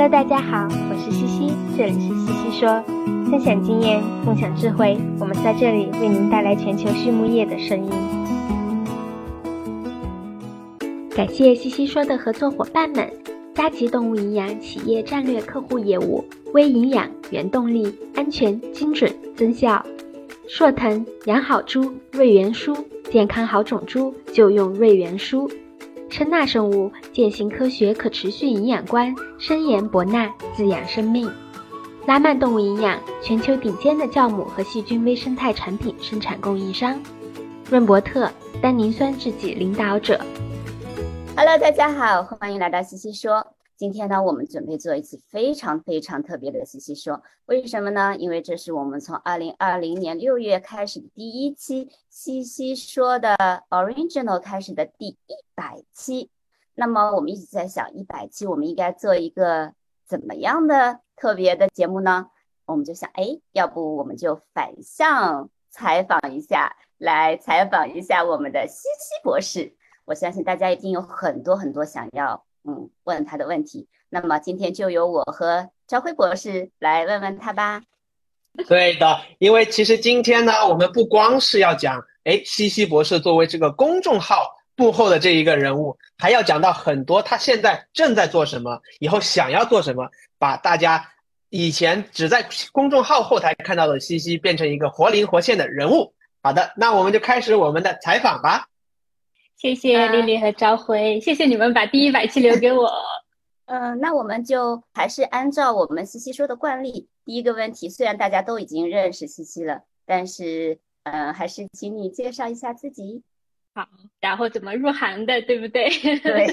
Hello，大家好，我是西西，这里是西西说，分享经验，共享智慧，我们在这里为您带来全球畜牧业的声音。感谢西西说的合作伙伴们：佳吉动物营养企业战略客户业务、微营养、原动力、安全、精准、增效；硕腾养好猪，瑞元舒，健康好种猪就用瑞元舒。称纳生物践行科学可持续营养观，深研博纳滋养生命。拉曼动物营养全球顶尖的酵母和细菌微生态产品生产供应商。润伯特单宁酸制剂领导者。Hello，大家好，欢迎来到西西说。今天呢，我们准备做一次非常非常特别的西西说，为什么呢？因为这是我们从二零二零年六月开始的第一期西西说的 original 开始的第一百期。那么我们一直在想，一百期我们应该做一个怎么样的特别的节目呢？我们就想，哎，要不我们就反向采访一下，来采访一下我们的西西博士。我相信大家一定有很多很多想要。嗯，问他的问题，那么今天就由我和朝辉博士来问问他吧。对的，因为其实今天呢，我们不光是要讲，哎，西西博士作为这个公众号幕后的这一个人物，还要讲到很多他现在正在做什么，以后想要做什么，把大家以前只在公众号后台看到的西西变成一个活灵活现的人物。好的，那我们就开始我们的采访吧。谢谢丽丽和朝晖，谢谢你们把第一百期留给我。嗯，那我们就还是按照我们西西说的惯例，第一个问题，虽然大家都已经认识西西了，但是，嗯，还是请你介绍一下自己。好，然后怎么入行的，对不对？对，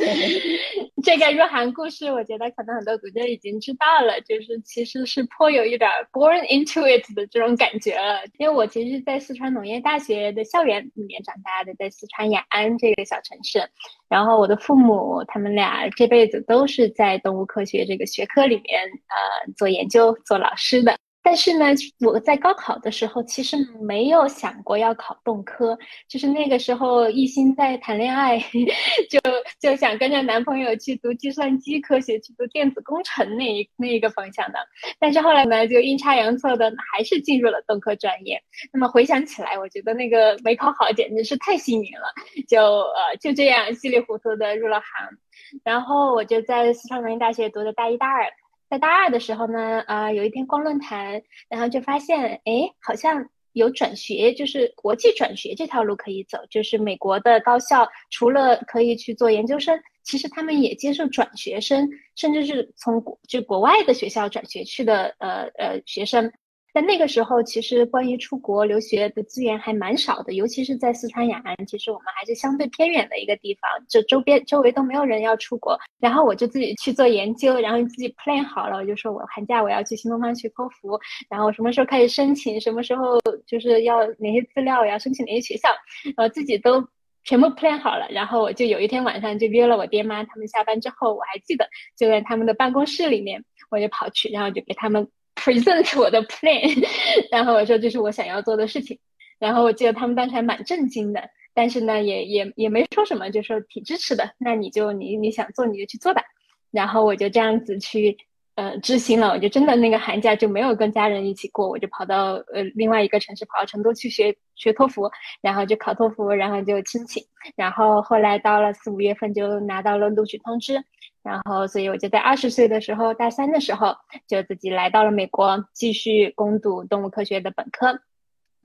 这个入行故事，我觉得可能很多读者已经知道了，就是其实是颇有一点 born into it 的这种感觉了。因为我其实是在四川农业大学的校园里面长大的，在四川雅安这个小城市，然后我的父母他们俩这辈子都是在动物科学这个学科里面呃做研究、做老师的。但是呢，我在高考的时候其实没有想过要考动科，就是那个时候一心在谈恋爱，就就想跟着男朋友去读计算机科学，去读电子工程那一那一个方向的。但是后来呢，就阴差阳错的还是进入了动科专业。那么回想起来，我觉得那个没考好简直是太幸运了，就呃就这样稀里糊涂的入了行。然后我就在四川农业大学读的大一、大二。在大二的时候呢，啊，有一天逛论坛，然后就发现，哎，好像有转学，就是国际转学这条路可以走，就是美国的高校除了可以去做研究生，其实他们也接受转学生，甚至是从就国外的学校转学去的，呃呃学生。在那个时候，其实关于出国留学的资源还蛮少的，尤其是在四川雅安，其实我们还是相对偏远的一个地方，这周边周围都没有人要出国。然后我就自己去做研究，然后自己 plan 好了，我就说我寒假我要去新东方学托福，然后什么时候开始申请，什么时候就是要哪些资料，我要申请哪些学校，呃，自己都全部 plan 好了。然后我就有一天晚上就约了我爹妈，他们下班之后，我还记得就在他们的办公室里面，我就跑去，然后就给他们。Present 我的 plan，然后我说这是我想要做的事情，然后我记得他们当时还蛮震惊的，但是呢也也也没说什么，就说挺支持的，那你就你你想做你就去做吧，然后我就这样子去呃执行了，我就真的那个寒假就没有跟家人一起过，我就跑到呃另外一个城市，跑到成都去学学托福，然后就考托福，然后就申请，然后后来到了四五月份就拿到了录取通知。然后，所以我就在二十岁的时候，大三的时候，就自己来到了美国，继续攻读动物科学的本科。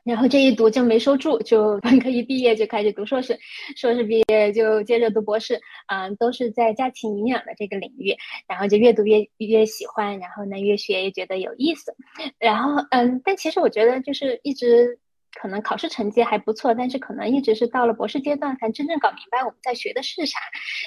然后这一读就没收住，就本科一毕业就开始读硕士，硕士毕业就接着读博士，嗯，都是在家禽营养的这个领域。然后就越读越越喜欢，然后呢越学越觉得有意思。然后，嗯，但其实我觉得就是一直可能考试成绩还不错，但是可能一直是到了博士阶段才真正搞明白我们在学的是啥。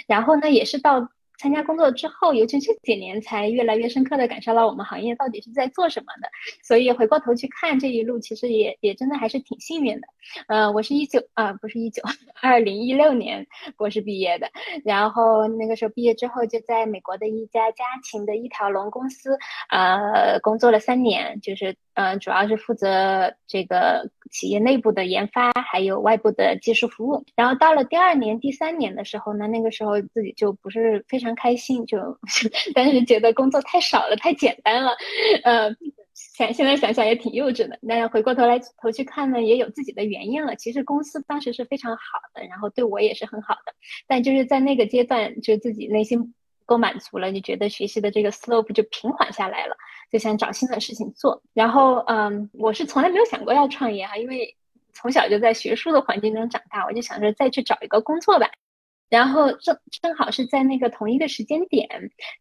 然后呢，也是到。参加工作之后，尤其这几年才越来越深刻的感受到我们行业到底是在做什么的。所以回过头去看这一路，其实也也真的还是挺幸运的。呃，我是一九啊，不是一九，二零一六年博士毕业的。然后那个时候毕业之后，就在美国的一家家禽的一条龙公司，呃，工作了三年，就是嗯，主要是负责这个企业内部的研发，还有外部的技术服务。然后到了第二年、第三年的时候呢，那个时候自己就不是非常开心，就 当时觉得工作太少了，太简单了。呃，想现在想想也挺幼稚的。但是回过头来头去看呢，也有自己的原因了。其实公司当时是非常好的，然后对我也是很好的，但就是在那个阶段，就自己内心。都满足了，你觉得学习的这个 slope 就平缓下来了，就想找新的事情做。然后，嗯，我是从来没有想过要创业哈，因为从小就在学术的环境中长大，我就想着再去找一个工作吧。然后正正好是在那个同一个时间点，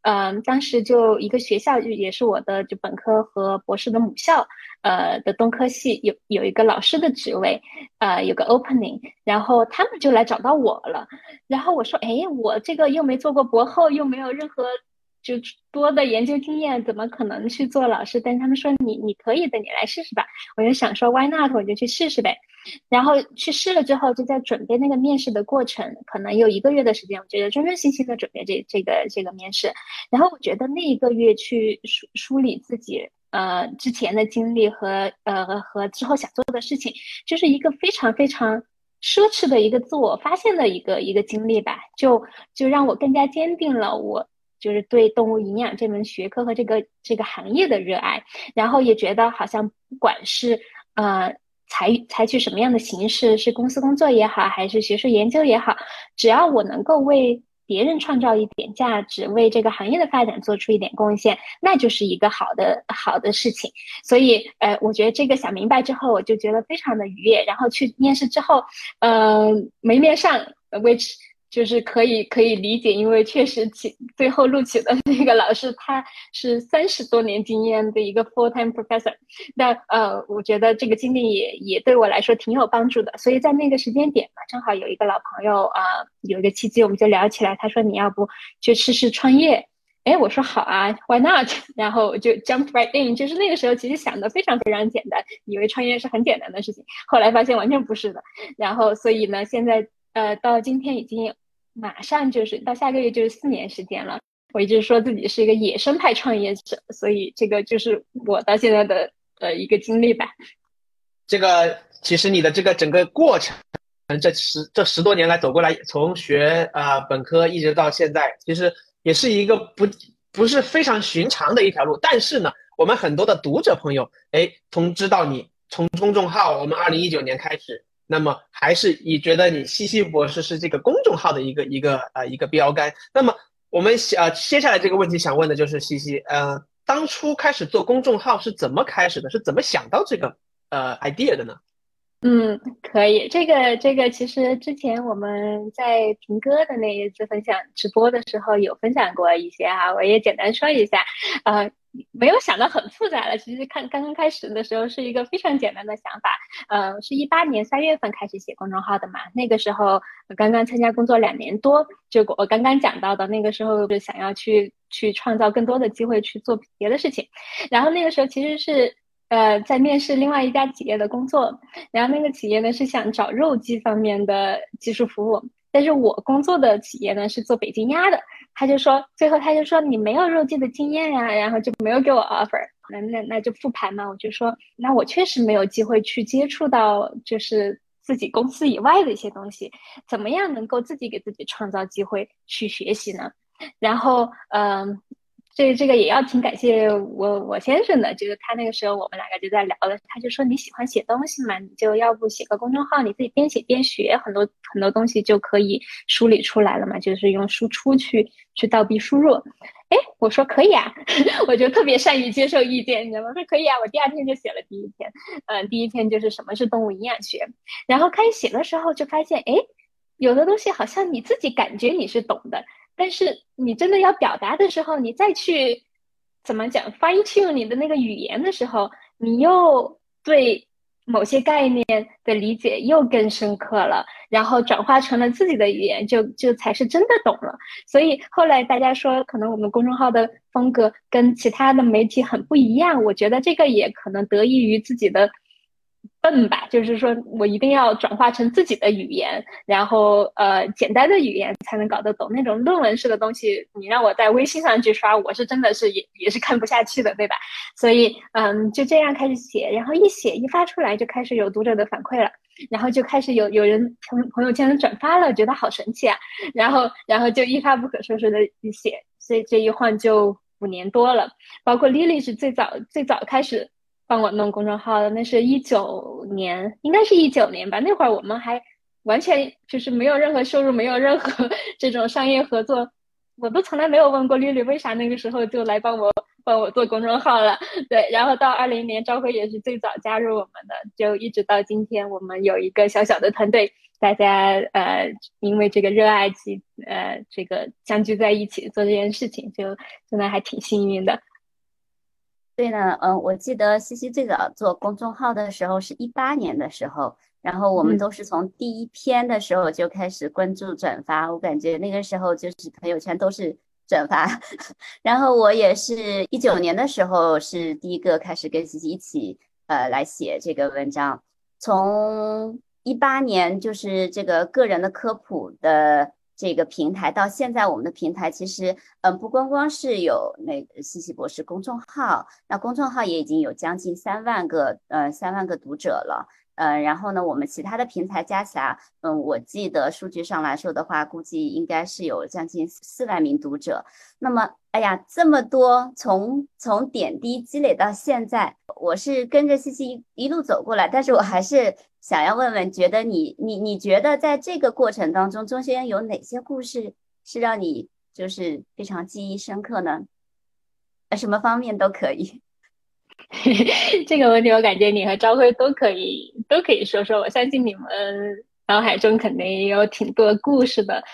嗯，当时就一个学校就也是我的就本科和博士的母校，呃的东科系有有一个老师的职位，呃有个 opening，然后他们就来找到我了，然后我说，哎，我这个又没做过博后，又没有任何。就多的研究经验，怎么可能去做老师？但他们说你你可以的，你来试试吧。我就想说 Why not？我就去试试呗。然后去试了之后，就在准备那个面试的过程，可能有一个月的时间，我觉得专专心心的准备这这个这个面试。然后我觉得那一个月去梳梳理自己呃之前的经历和呃和之后想做的事情，就是一个非常非常奢侈的一个自我发现的一个一个经历吧。就就让我更加坚定了我。就是对动物营养这门学科和这个这个行业的热爱，然后也觉得好像不管是呃采采取什么样的形式，是公司工作也好，还是学术研究也好，只要我能够为别人创造一点价值，为这个行业的发展做出一点贡献，那就是一个好的好的事情。所以，呃，我觉得这个想明白之后，我就觉得非常的愉悦。然后去面试之后，嗯，没面上，which。就是可以可以理解，因为确实起最后录取的那个老师他是三十多年经验的一个 full time professor，那呃，我觉得这个经历也也对我来说挺有帮助的。所以在那个时间点嘛，正好有一个老朋友啊，有一个契机，我们就聊起来。他说你要不去试试创业？哎，我说好啊，Why not？然后就 jump right in。就是那个时候其实想的非常非常简单，以为创业是很简单的事情，后来发现完全不是的。然后所以呢，现在呃到今天已经。马上就是到下个月就是四年时间了。我一直说自己是一个野生派创业者，所以这个就是我到现在的呃一个经历吧。这个其实你的这个整个过程，这十这十多年来走过来，从学啊本科一直到现在，其实也是一个不不是非常寻常的一条路。但是呢，我们很多的读者朋友，哎，从知道你从公众号，我们二零一九年开始。那么还是你觉得你西西博士是这个公众号的一个一个呃一个标杆。那么我们呃接下来这个问题想问的就是西西，呃，当初开始做公众号是怎么开始的？是怎么想到这个呃 idea 的呢？嗯，可以。这个这个其实之前我们在平哥的那一次分享直播的时候有分享过一些哈，我也简单说一下，呃。没有想到很复杂了，其实看刚刚开始的时候是一个非常简单的想法，呃，是一八年三月份开始写公众号的嘛，那个时候刚刚参加工作两年多，就我刚刚讲到的那个时候就想要去去创造更多的机会去做别的事情，然后那个时候其实是呃在面试另外一家企业的工作，然后那个企业呢是想找肉鸡方面的技术服务，但是我工作的企业呢是做北京鸭的。他就说，最后他就说你没有肉鸡的经验呀，然后就没有给我 offer，那那那就复盘嘛。我就说，那我确实没有机会去接触到就是自己公司以外的一些东西，怎么样能够自己给自己创造机会去学习呢？然后，嗯。这这个也要挺感谢我我先生的，就是他那个时候我们两个就在聊了，他就说你喜欢写东西嘛，你就要不写个公众号，你自己边写边学，很多很多东西就可以梳理出来了嘛，就是用输出去去倒逼输入。哎，我说可以啊，我就特别善于接受意见，你知道吗？说可以啊，我第二天就写了第一篇，嗯，第一篇就是什么是动物营养学，然后开始写的时候就发现，哎，有的东西好像你自己感觉你是懂的。但是你真的要表达的时候，你再去怎么讲 fine tune 你的那个语言的时候，你又对某些概念的理解又更深刻了，然后转化成了自己的语言，就就才是真的懂了。所以后来大家说，可能我们公众号的风格跟其他的媒体很不一样，我觉得这个也可能得益于自己的笨吧，就是说我一定要转化成自己的语言，然后呃简单的语言才能搞得懂。那种论文式的东西，你让我在微信上去刷，我是真的是也也是看不下去的，对吧？所以嗯就这样开始写，然后一写一发出来就开始有读者的反馈了，然后就开始有有人朋朋友圈转发了，觉得好神奇啊，然后然后就一发不可收拾的一写，所以这一晃就五年多了。包括 Lily 是最早最早开始。帮我弄公众号的，那是一九年，应该是一九年吧。那会儿我们还完全就是没有任何收入，没有任何 这种商业合作，我都从来没有问过丽丽为啥那个时候就来帮我帮我做公众号了。对，然后到二零年，朝晖也是最早加入我们的，就一直到今天，我们有一个小小的团队，大家呃因为这个热爱及呃这个相聚在一起做这件事情，就真的还挺幸运的。对呢，嗯，我记得西西最早做公众号的时候是一八年的时候，然后我们都是从第一篇的时候就开始关注转发，我感觉那个时候就是朋友圈都是转发，然后我也是一九年的时候是第一个开始跟西西一起呃来写这个文章，从一八年就是这个个人的科普的。这个平台到现在，我们的平台其实，嗯，不光光是有那个西西博士公众号，那公众号也已经有将近三万个，呃，三万个读者了，呃，然后呢，我们其他的平台加起来，嗯，我记得数据上来说的话，估计应该是有将近四万名读者。那么，哎呀，这么多，从从点滴积累到现在，我是跟着西西一路走过来，但是我还是。想要问问，觉得你你你觉得在这个过程当中，中间有哪些故事是让你就是非常记忆深刻呢？呃，什么方面都可以。这个问题我感觉你和朝晖都可以都可以说说，我相信你们脑海中肯定也有挺多故事的。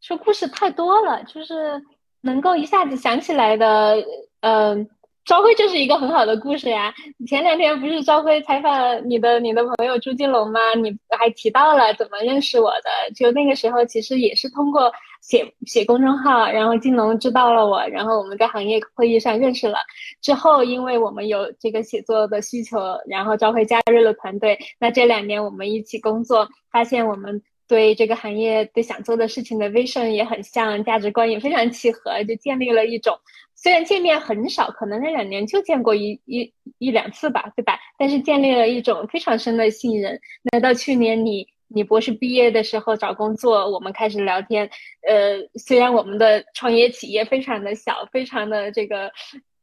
说故事太多了，就是能够一下子想起来的，嗯。朝晖就是一个很好的故事呀。前两天不是朝晖采访你的你的朋友朱金龙吗？你还提到了怎么认识我的。就那个时候，其实也是通过写写公众号，然后金龙知道了我，然后我们在行业会议上认识了。之后，因为我们有这个写作的需求，然后朝晖加入了团队。那这两年我们一起工作，发现我们对这个行业对想做的事情的 vision 也很像，价值观也非常契合，就建立了一种。虽然见面很少，可能那两年就见过一一一两次吧，对吧？但是建立了一种非常深的信任。那到去年你你博士毕业的时候找工作，我们开始聊天。呃，虽然我们的创业企业非常的小，非常的这个，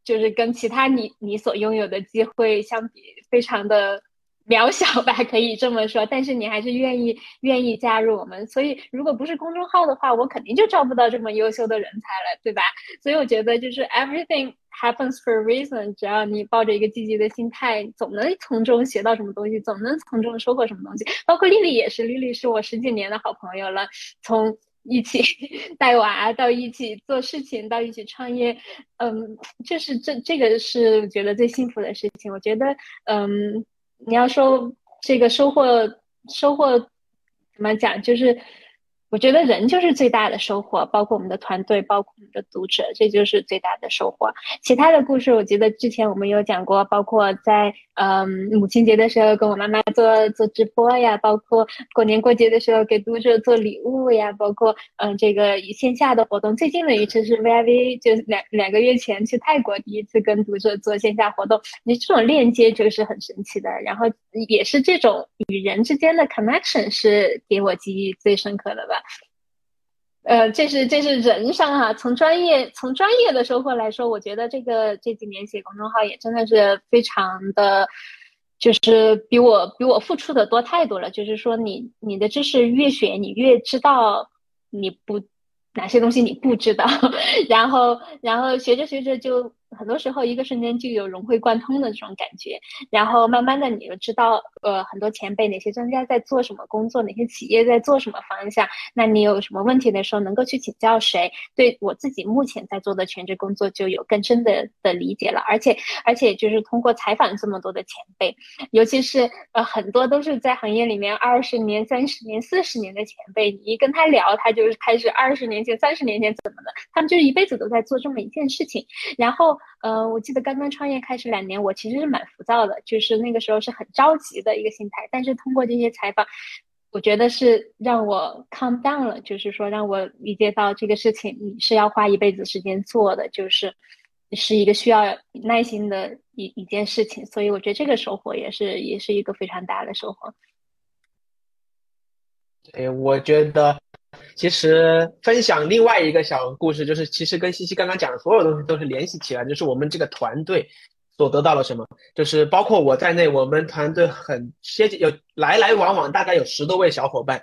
就是跟其他你你所拥有的机会相比，非常的。渺小吧，可以这么说，但是你还是愿意愿意加入我们，所以如果不是公众号的话，我肯定就招不到这么优秀的人才了，对吧？所以我觉得就是 everything happens for reason，只要你抱着一个积极的心态，总能从中学到什么东西，总能从中收获什么东西。包括丽丽也是，丽丽是我十几年的好朋友了，从一起 带娃到一起做事情到一起创业，嗯，就是这这个是觉得最幸福的事情。我觉得，嗯。你要说这个收获，收获怎么讲？就是。我觉得人就是最大的收获，包括我们的团队，包括我们的读者，这就是最大的收获。其他的故事，我记得之前我们有讲过，包括在嗯母亲节的时候跟我妈妈做做直播呀，包括过年过节的时候给读者做礼物呀，包括嗯这个线下的活动。最近的一次是 VIV，就两两个月前去泰国第一次跟读者做线下活动，你这种链接就是很神奇的。然后也是这种与人之间的 connection 是给我记忆最深刻的吧。呃，这是这是人上哈，从专业从专业的收获来说，我觉得这个这几年写公众号也真的是非常的，就是比我比我付出的多太多了。就是说，你你的知识越学，你越知道你不哪些东西你不知道，然后然后学着学着就。很多时候，一个瞬间就有融会贯通的这种感觉，然后慢慢的你就知道，呃，很多前辈哪些专家在做什么工作，哪些企业在做什么方向，那你有什么问题的时候能够去请教谁？对我自己目前在做的全职工作就有更深的的理解了，而且而且就是通过采访这么多的前辈，尤其是呃很多都是在行业里面二十年、三十年、四十年的前辈，你一跟他聊，他就是开始二十年前、三十年前怎么的，他们就是一辈子都在做这么一件事情，然后。呃，我记得刚刚创业开始两年，我其实是蛮浮躁的，就是那个时候是很着急的一个心态。但是通过这些采访，我觉得是让我 calm down 了，就是说让我理解到这个事情你是要花一辈子时间做的，就是是一个需要耐心的一一件事情。所以我觉得这个收获也是也是一个非常大的收获。哎，我觉得。其实分享另外一个小故事，就是其实跟西西刚刚讲的所有东西都是联系起来，就是我们这个团队所得到了什么，就是包括我在内，我们团队很接近，有来来往往大概有十多位小伙伴，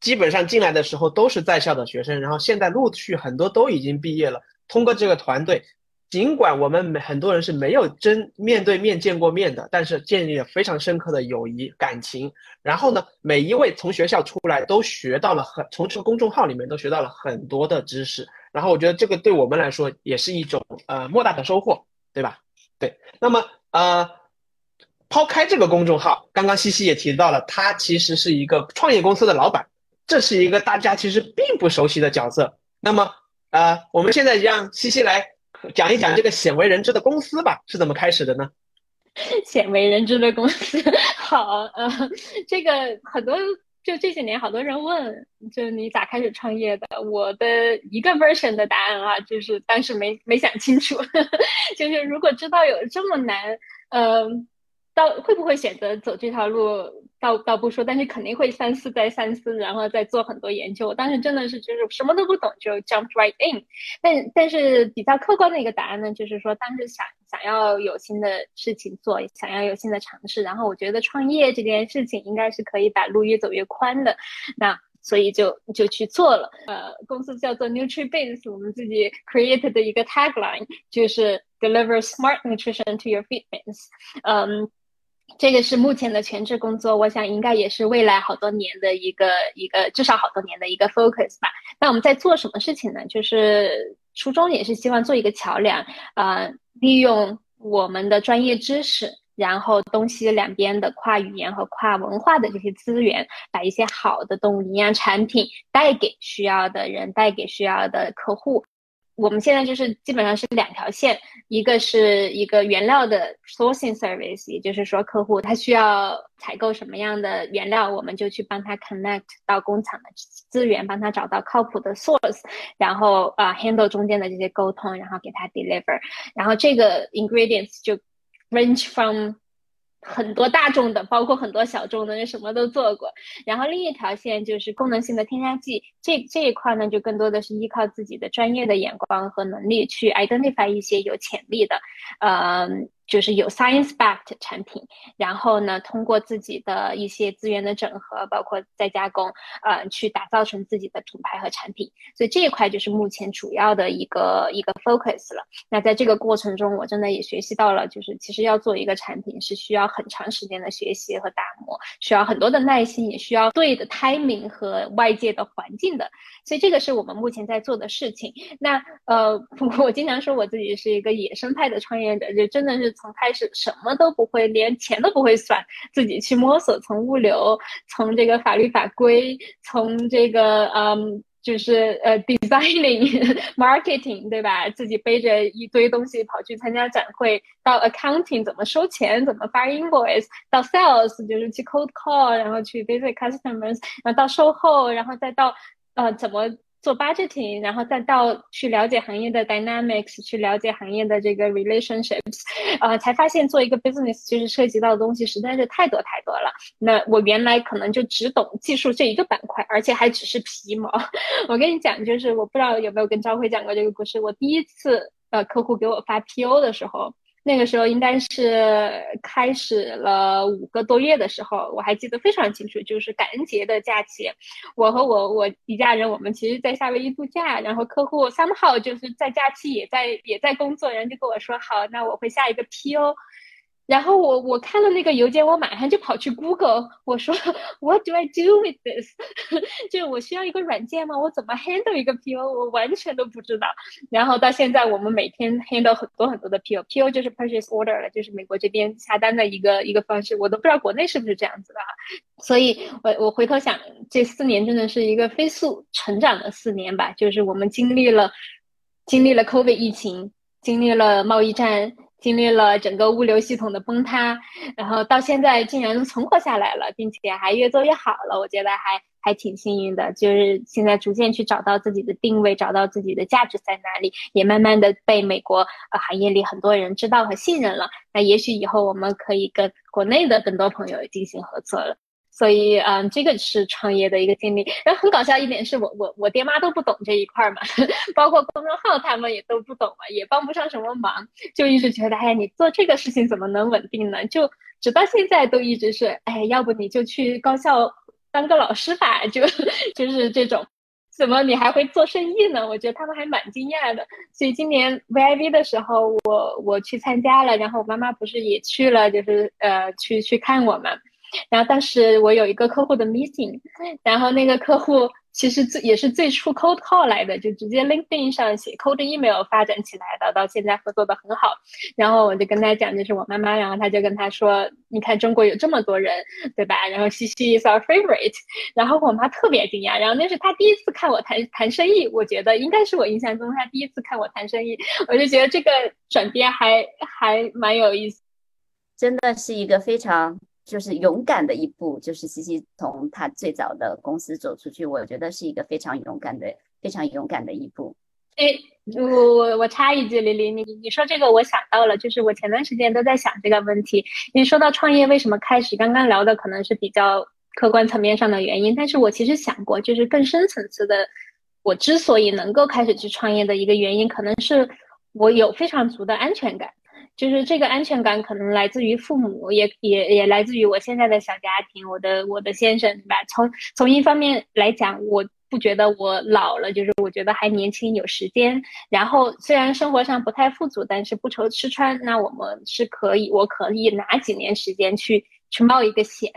基本上进来的时候都是在校的学生，然后现在陆续很多都已经毕业了，通过这个团队。尽管我们每很多人是没有真面对面见过面的，但是建立了非常深刻的友谊感情。然后呢，每一位从学校出来都学到了很，从这个公众号里面都学到了很多的知识。然后我觉得这个对我们来说也是一种呃莫大的收获，对吧？对。那么呃，抛开这个公众号，刚刚西西也提到了，他其实是一个创业公司的老板，这是一个大家其实并不熟悉的角色。那么呃，我们现在让西西来。讲一讲这个鲜为人知的公司吧，是怎么开始的呢？鲜为人知的公司，好，呃，这个很多就这些年好多人问，就你咋开始创业的？我的一个 version 的答案啊，就是当时没没想清楚，就是如果知道有这么难，嗯。到会不会选择走这条路，倒倒不说，但是肯定会三思再三思，然后再做很多研究。我当时真的是就是什么都不懂就 jump right in，但但是比较客观的一个答案呢，就是说当时想想要有新的事情做，想要有新的尝试，然后我觉得创业这件事情应该是可以把路越走越宽的，那所以就就去做了。呃，公司叫做 NutriBase，我们自己 created 的一个 tagline 就是 deliver smart nutrition to your fitness。嗯。这个是目前的全职工作，我想应该也是未来好多年的一个一个至少好多年的一个 focus 吧。那我们在做什么事情呢？就是初衷也是希望做一个桥梁，呃，利用我们的专业知识，然后东西两边的跨语言和跨文化的这些资源，把一些好的动物营养产品带给需要的人，带给需要的客户。我们现在就是基本上是两条线，一个是一个原料的 sourcing service，也就是说客户他需要采购什么样的原料，我们就去帮他 connect 到工厂的资源，帮他找到靠谱的 source，然后啊 handle 中间的这些沟通，然后给他 deliver，然后这个 ingredients 就 range from 很多大众的，包括很多小众的，什么都做过。然后另一条线就是功能性的添加剂，这这一块呢，就更多的是依靠自己的专业的眼光和能力去 identify 一些有潜力的，呃。就是有 science-backed 产品，然后呢，通过自己的一些资源的整合，包括再加工，呃，去打造成自己的品牌和产品。所以这一块就是目前主要的一个一个 focus 了。那在这个过程中，我真的也学习到了，就是其实要做一个产品是需要很长时间的学习和打磨，需要很多的耐心，也需要对的 timing 和外界的环境的。所以这个是我们目前在做的事情。那呃，我经常说我自己是一个野生派的创业者，就真的是。从开始什么都不会，连钱都不会算，自己去摸索，从物流，从这个法律法规，从这个嗯，就是呃，designing marketing，对吧？自己背着一堆东西跑去参加展会，到 accounting 怎么收钱，怎么发 invoice，到 sales 就是去 cold call，然后去 visit customers，然后到售后，然后再到呃怎么。做 budgeting，然后再到去了解行业的 dynamics，去了解行业的这个 relationships，呃，才发现做一个 business 其实涉及到的东西实在是太多太多了。那我原来可能就只懂技术这一个板块，而且还只是皮毛。我跟你讲，就是我不知道有没有跟张辉讲过这个故事。我第一次呃客户给我发 PO 的时候。那个时候应该是开始了五个多月的时候，我还记得非常清楚，就是感恩节的假期，我和我我一家人，我们其实在夏威夷度假，然后客户三号就是在假期也在也在工作，然后就跟我说好，那我会下一个 PO。然后我我看了那个邮件，我马上就跑去 Google，我说 What do I do with this？就我需要一个软件吗？我怎么 handle 一个 PO？我完全都不知道。然后到现在，我们每天 handle 很多很多的 PO，PO 就是 purchase order 了，就是美国这边下单的一个一个方式。我都不知道国内是不是这样子的。所以我我回头想，这四年真的是一个飞速成长的四年吧。就是我们经历了经历了 COVID 疫情。经历了贸易战，经历了整个物流系统的崩塌，然后到现在竟然存活下来了，并且还越做越好了，我觉得还还挺幸运的。就是现在逐渐去找到自己的定位，找到自己的价值在哪里，也慢慢的被美国呃行业里很多人知道和信任了。那也许以后我们可以跟国内的更多朋友进行合作了。所以，嗯，这个是创业的一个经历。然后很搞笑一点是我，我我爹妈都不懂这一块嘛，包括公众号他们也都不懂嘛，也帮不上什么忙，就一直觉得，哎，你做这个事情怎么能稳定呢？就直到现在都一直是，哎，要不你就去高校当个老师吧，就 就是这种。怎么你还会做生意呢？我觉得他们还蛮惊讶的。所以今年 VIV 的时候，我我去参加了，然后我妈妈不是也去了，就是呃去去看我们。然后当时我有一个客户的 meeting，然后那个客户其实最也是最初 cold call 来的，就直接 LinkedIn 上写 cold email 发展起来的，到现在合作的很好。然后我就跟他讲，这是我妈妈，然后他就跟他说，你看中国有这么多人，对吧？然后西西 is our favorite。然后我妈特别惊讶，然后那是他第一次看我谈谈生意，我觉得应该是我印象中他第一次看我谈生意，我就觉得这个转变还还蛮有意思，真的是一个非常。就是勇敢的一步，就是西西从他最早的公司走出去，我觉得是一个非常勇敢的、非常勇敢的一步。哎，我我我插一句，李李，你你说这个我想到了，就是我前段时间都在想这个问题。你说到创业，为什么开始？刚刚聊的可能是比较客观层面上的原因，但是我其实想过，就是更深层次的，我之所以能够开始去创业的一个原因，可能是我有非常足的安全感。就是这个安全感可能来自于父母，也也也来自于我现在的小家庭，我的我的先生，对吧？从从一方面来讲，我不觉得我老了，就是我觉得还年轻，有时间。然后虽然生活上不太富足，但是不愁吃穿，那我们是可以，我可以拿几年时间去去冒一个险。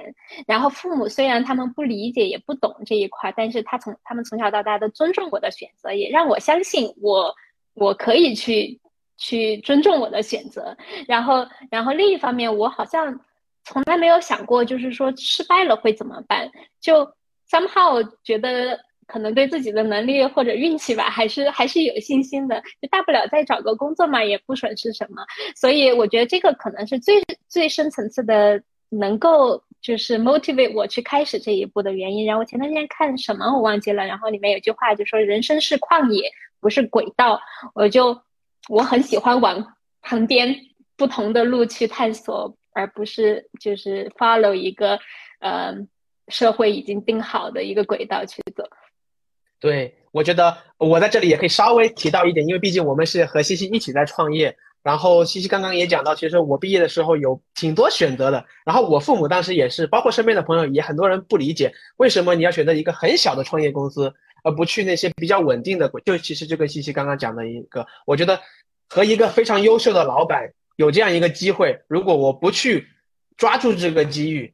然后父母虽然他们不理解也不懂这一块，但是他从他们从小到大都尊重我的选择，也让我相信我我可以去。去尊重我的选择，然后，然后另一方面，我好像从来没有想过，就是说失败了会怎么办？就 somehow 觉得可能对自己的能力或者运气吧，还是还是有信心的。就大不了再找个工作嘛，也不损失什么。所以我觉得这个可能是最最深层次的，能够就是 motivate 我去开始这一步的原因。然后我前段时间看什么我忘记了，然后里面有句话就说：“人生是旷野，不是轨道。”我就。我很喜欢往旁边不同的路去探索，而不是就是 follow 一个呃社会已经定好的一个轨道去走。对，我觉得我在这里也可以稍微提到一点，因为毕竟我们是和西西一起在创业。然后西西刚刚也讲到，其实我毕业的时候有挺多选择的。然后我父母当时也是，包括身边的朋友也很多人不理解，为什么你要选择一个很小的创业公司，而不去那些比较稳定的？就其实就跟西西刚刚讲的一个，我觉得。和一个非常优秀的老板有这样一个机会，如果我不去抓住这个机遇，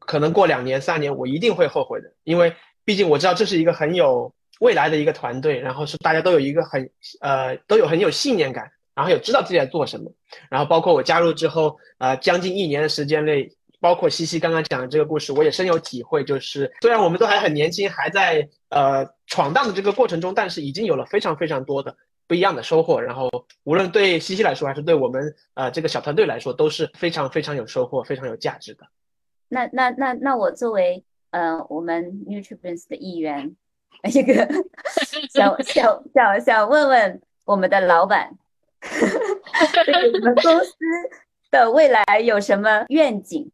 可能过两年、三年，我一定会后悔的。因为毕竟我知道这是一个很有未来的一个团队，然后是大家都有一个很呃都有很有信念感，然后有知道自己在做什么。然后包括我加入之后，呃，将近一年的时间内，包括西西刚刚讲的这个故事，我也深有体会。就是虽然我们都还很年轻，还在呃闯荡的这个过程中，但是已经有了非常非常多的。不一样的收获，然后无论对西西来说，还是对我们呃这个小团队来说，都是非常非常有收获、非常有价值的。那那那那我作为呃我们 Nutribens 的一员，一个 想想想想问问我们的老板，对我们公司的未来有什么愿景？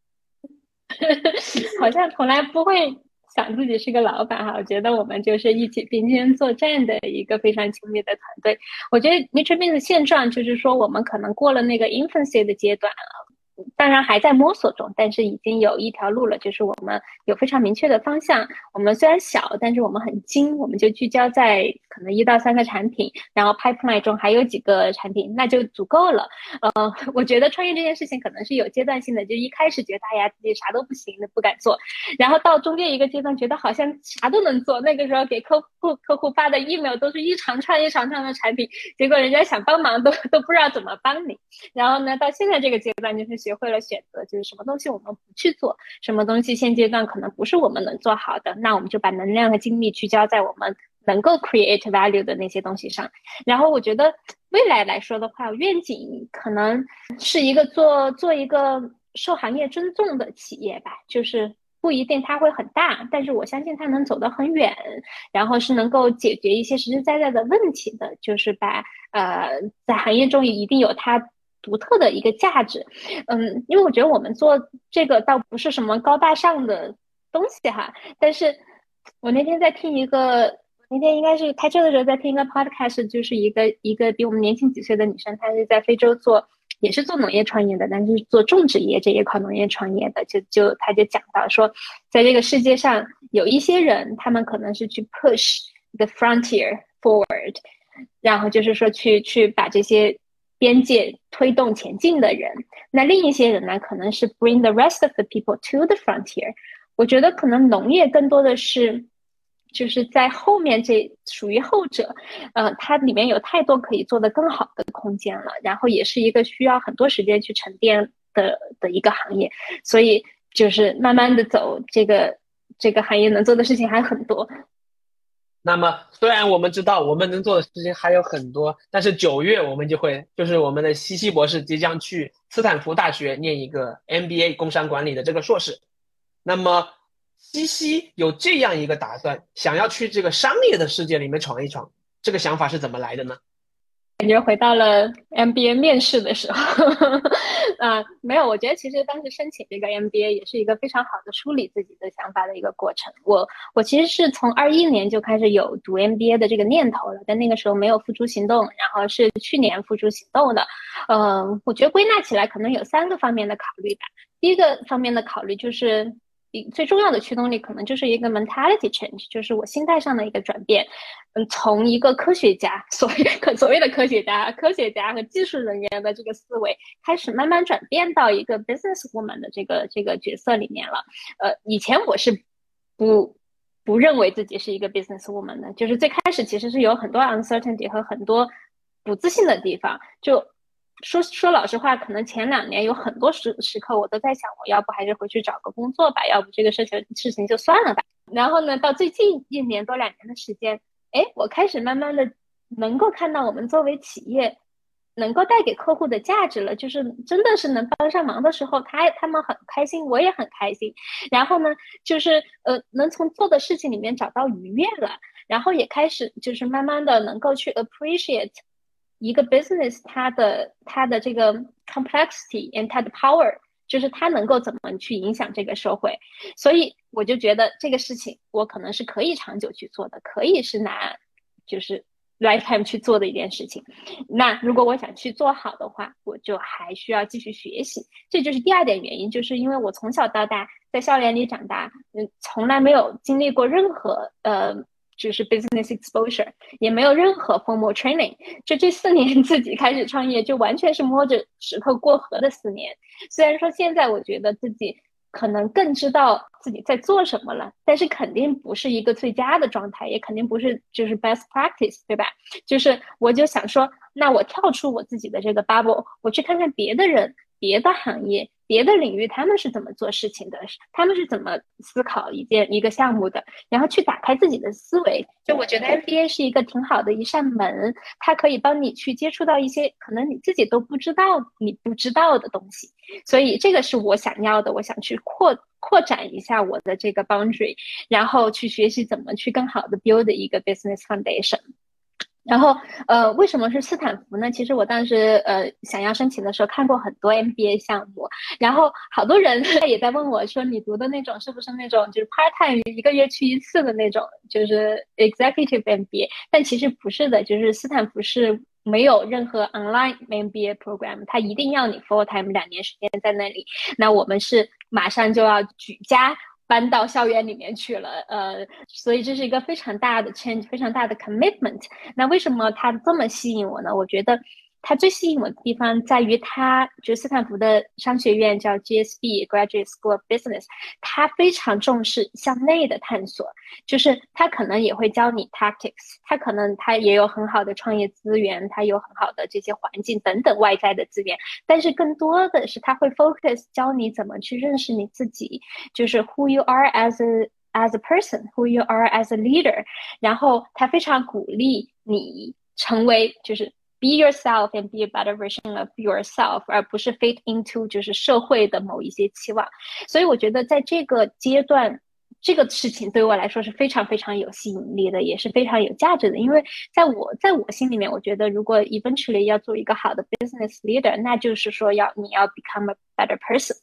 好像从来不会。想自己是个老板哈，我觉得我们就是一起并肩作战的一个非常亲密的团队。我觉得 Nutribase 的现状就是说，我们可能过了那个 infancy 的阶段了。当然还在摸索中，但是已经有一条路了，就是我们有非常明确的方向。我们虽然小，但是我们很精，我们就聚焦在可能一到三个产品，然后 pipeline 中还有几个产品，那就足够了。呃，我觉得创业这件事情可能是有阶段性的，就一开始觉得哎呀自己啥都不行，不敢做，然后到中间一个阶段觉得好像啥都能做，那个时候给客户客户发的 email 都是一长串一长串的产品，结果人家想帮忙都都不知道怎么帮你。然后呢，到现在这个阶段就是学。会了选择，就是什么东西我们不去做，什么东西现阶段可能不是我们能做好的，那我们就把能量和精力聚焦在我们能够 create value 的那些东西上。然后我觉得未来来说的话，愿景可能是一个做做一个受行业尊重的企业吧，就是不一定它会很大，但是我相信它能走得很远，然后是能够解决一些实实在在的问题的，就是把呃在行业中也一定有它独特的一个价值。嗯，因为我觉得我们做这个倒不是什么高大上的东西哈，但是我那天在听一个。那天应该是开车的时候在听一个 podcast，就是一个一个比我们年轻几岁的女生，她是在非洲做，也是做农业创业的，但是做种植业这一块农业创业的，就就她就讲到说，在这个世界上有一些人，他们可能是去 push the frontier forward，然后就是说去去把这些边界推动前进的人，那另一些人呢，可能是 bring the rest of the people to the frontier。我觉得可能农业更多的是。就是在后面这属于后者，呃，它里面有太多可以做的更好的空间了，然后也是一个需要很多时间去沉淀的的一个行业，所以就是慢慢的走，这个这个行业能做的事情还很多。那么虽然我们知道我们能做的事情还有很多，但是九月我们就会，就是我们的西西博士即将去斯坦福大学念一个 MBA 工商管理的这个硕士，那么。西西有这样一个打算，想要去这个商业的世界里面闯一闯，这个想法是怎么来的呢？感觉回到了 MBA 面试的时候，啊，没有，我觉得其实当时申请这个 MBA 也是一个非常好的梳理自己的想法的一个过程。我我其实是从二一年就开始有读 MBA 的这个念头了，但那个时候没有付诸行动，然后是去年付诸行动的。嗯，我觉得归纳起来可能有三个方面的考虑吧。第一个方面的考虑就是。最重要的驱动力可能就是一个 mentality change，就是我心态上的一个转变。嗯，从一个科学家，所谓可所谓的科学家、科学家和技术人员的这个思维，开始慢慢转变到一个 business woman 的这个这个角色里面了。呃，以前我是不不认为自己是一个 business woman 的，就是最开始其实是有很多 uncertainty 和很多不自信的地方，就。说说老实话，可能前两年有很多时时刻，我都在想，我要不还是回去找个工作吧，要不这个事情事情就算了吧。然后呢，到最近一年多两年的时间，哎，我开始慢慢的能够看到我们作为企业能够带给客户的价值了，就是真的是能帮上忙的时候，他他们很开心，我也很开心。然后呢，就是呃，能从做的事情里面找到愉悦了，然后也开始就是慢慢的能够去 appreciate。一个 business 它的它的这个 complexity and 它的 power，就是它能够怎么去影响这个社会，所以我就觉得这个事情我可能是可以长久去做的，可以是拿就是 lifetime 去做的一件事情。那如果我想去做好的话，我就还需要继续学习。这就是第二点原因，就是因为我从小到大在校园里长大，嗯，从来没有经历过任何呃。就是 business exposure，也没有任何 formal training，就这四年 自己开始创业，就完全是摸着石头过河的四年。虽然说现在我觉得自己可能更知道自己在做什么了，但是肯定不是一个最佳的状态，也肯定不是就是 best practice，对吧？就是我就想说，那我跳出我自己的这个 bubble，我去看看别的人、别的行业。别的领域他们是怎么做事情的？他们是怎么思考一件一个项目的？然后去打开自己的思维。就我觉得 MBA 是一个挺好的一扇门，它可以帮你去接触到一些可能你自己都不知道你不知道的东西。所以这个是我想要的，我想去扩扩展一下我的这个 boundary，然后去学习怎么去更好的 build 一个 business foundation。然后，呃，为什么是斯坦福呢？其实我当时呃想要申请的时候，看过很多 MBA 项目，然后好多人 也在问我说，你读的那种是不是那种就是 part time 一个月去一次的那种，就是 executive MBA？但其实不是的，就是斯坦福是没有任何 online MBA program，它一定要你 full time 两年时间在那里。那我们是马上就要举家。搬到校园里面去了，呃，所以这是一个非常大的 change，非常大的 commitment。那为什么它这么吸引我呢？我觉得。它最吸引我的地方在于，它就是斯坦福的商学院叫 GSB Graduate School of Business，它非常重视向内的探索，就是它可能也会教你 tactics，它可能它也有很好的创业资源，它有很好的这些环境等等外在的资源，但是更多的是它会 focus 教你怎么去认识你自己，就是 who you are as a as a person，who you are as a leader，然后它非常鼓励你成为就是。Be yourself and be a better version of yourself，而不是 fit into 就是社会的某一些期望。所以我觉得在这个阶段。这个事情对我来说是非常非常有吸引力的，也是非常有价值的。因为在我在我心里面，我觉得如果 eventually 要做一个好的 business leader，那就是说要你要 become a better person。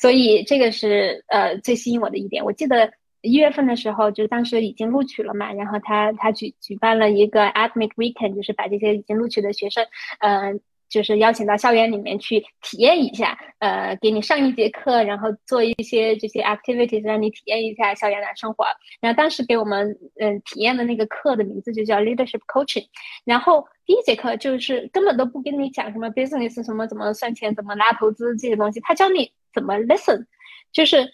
所以这个是呃最吸引我的一点。我记得一月份的时候，就当时已经录取了嘛，然后他他举举办了一个 academic weekend，就是把这些已经录取的学生，嗯。就是邀请到校园里面去体验一下，呃，给你上一节课，然后做一些这些 activities，让你体验一下校园的生活。然后当时给我们嗯体验的那个课的名字就叫 leadership coaching。然后第一节课就是根本都不跟你讲什么 business 什么怎么算钱、怎么拉投资这些东西，他教你怎么 listen，就是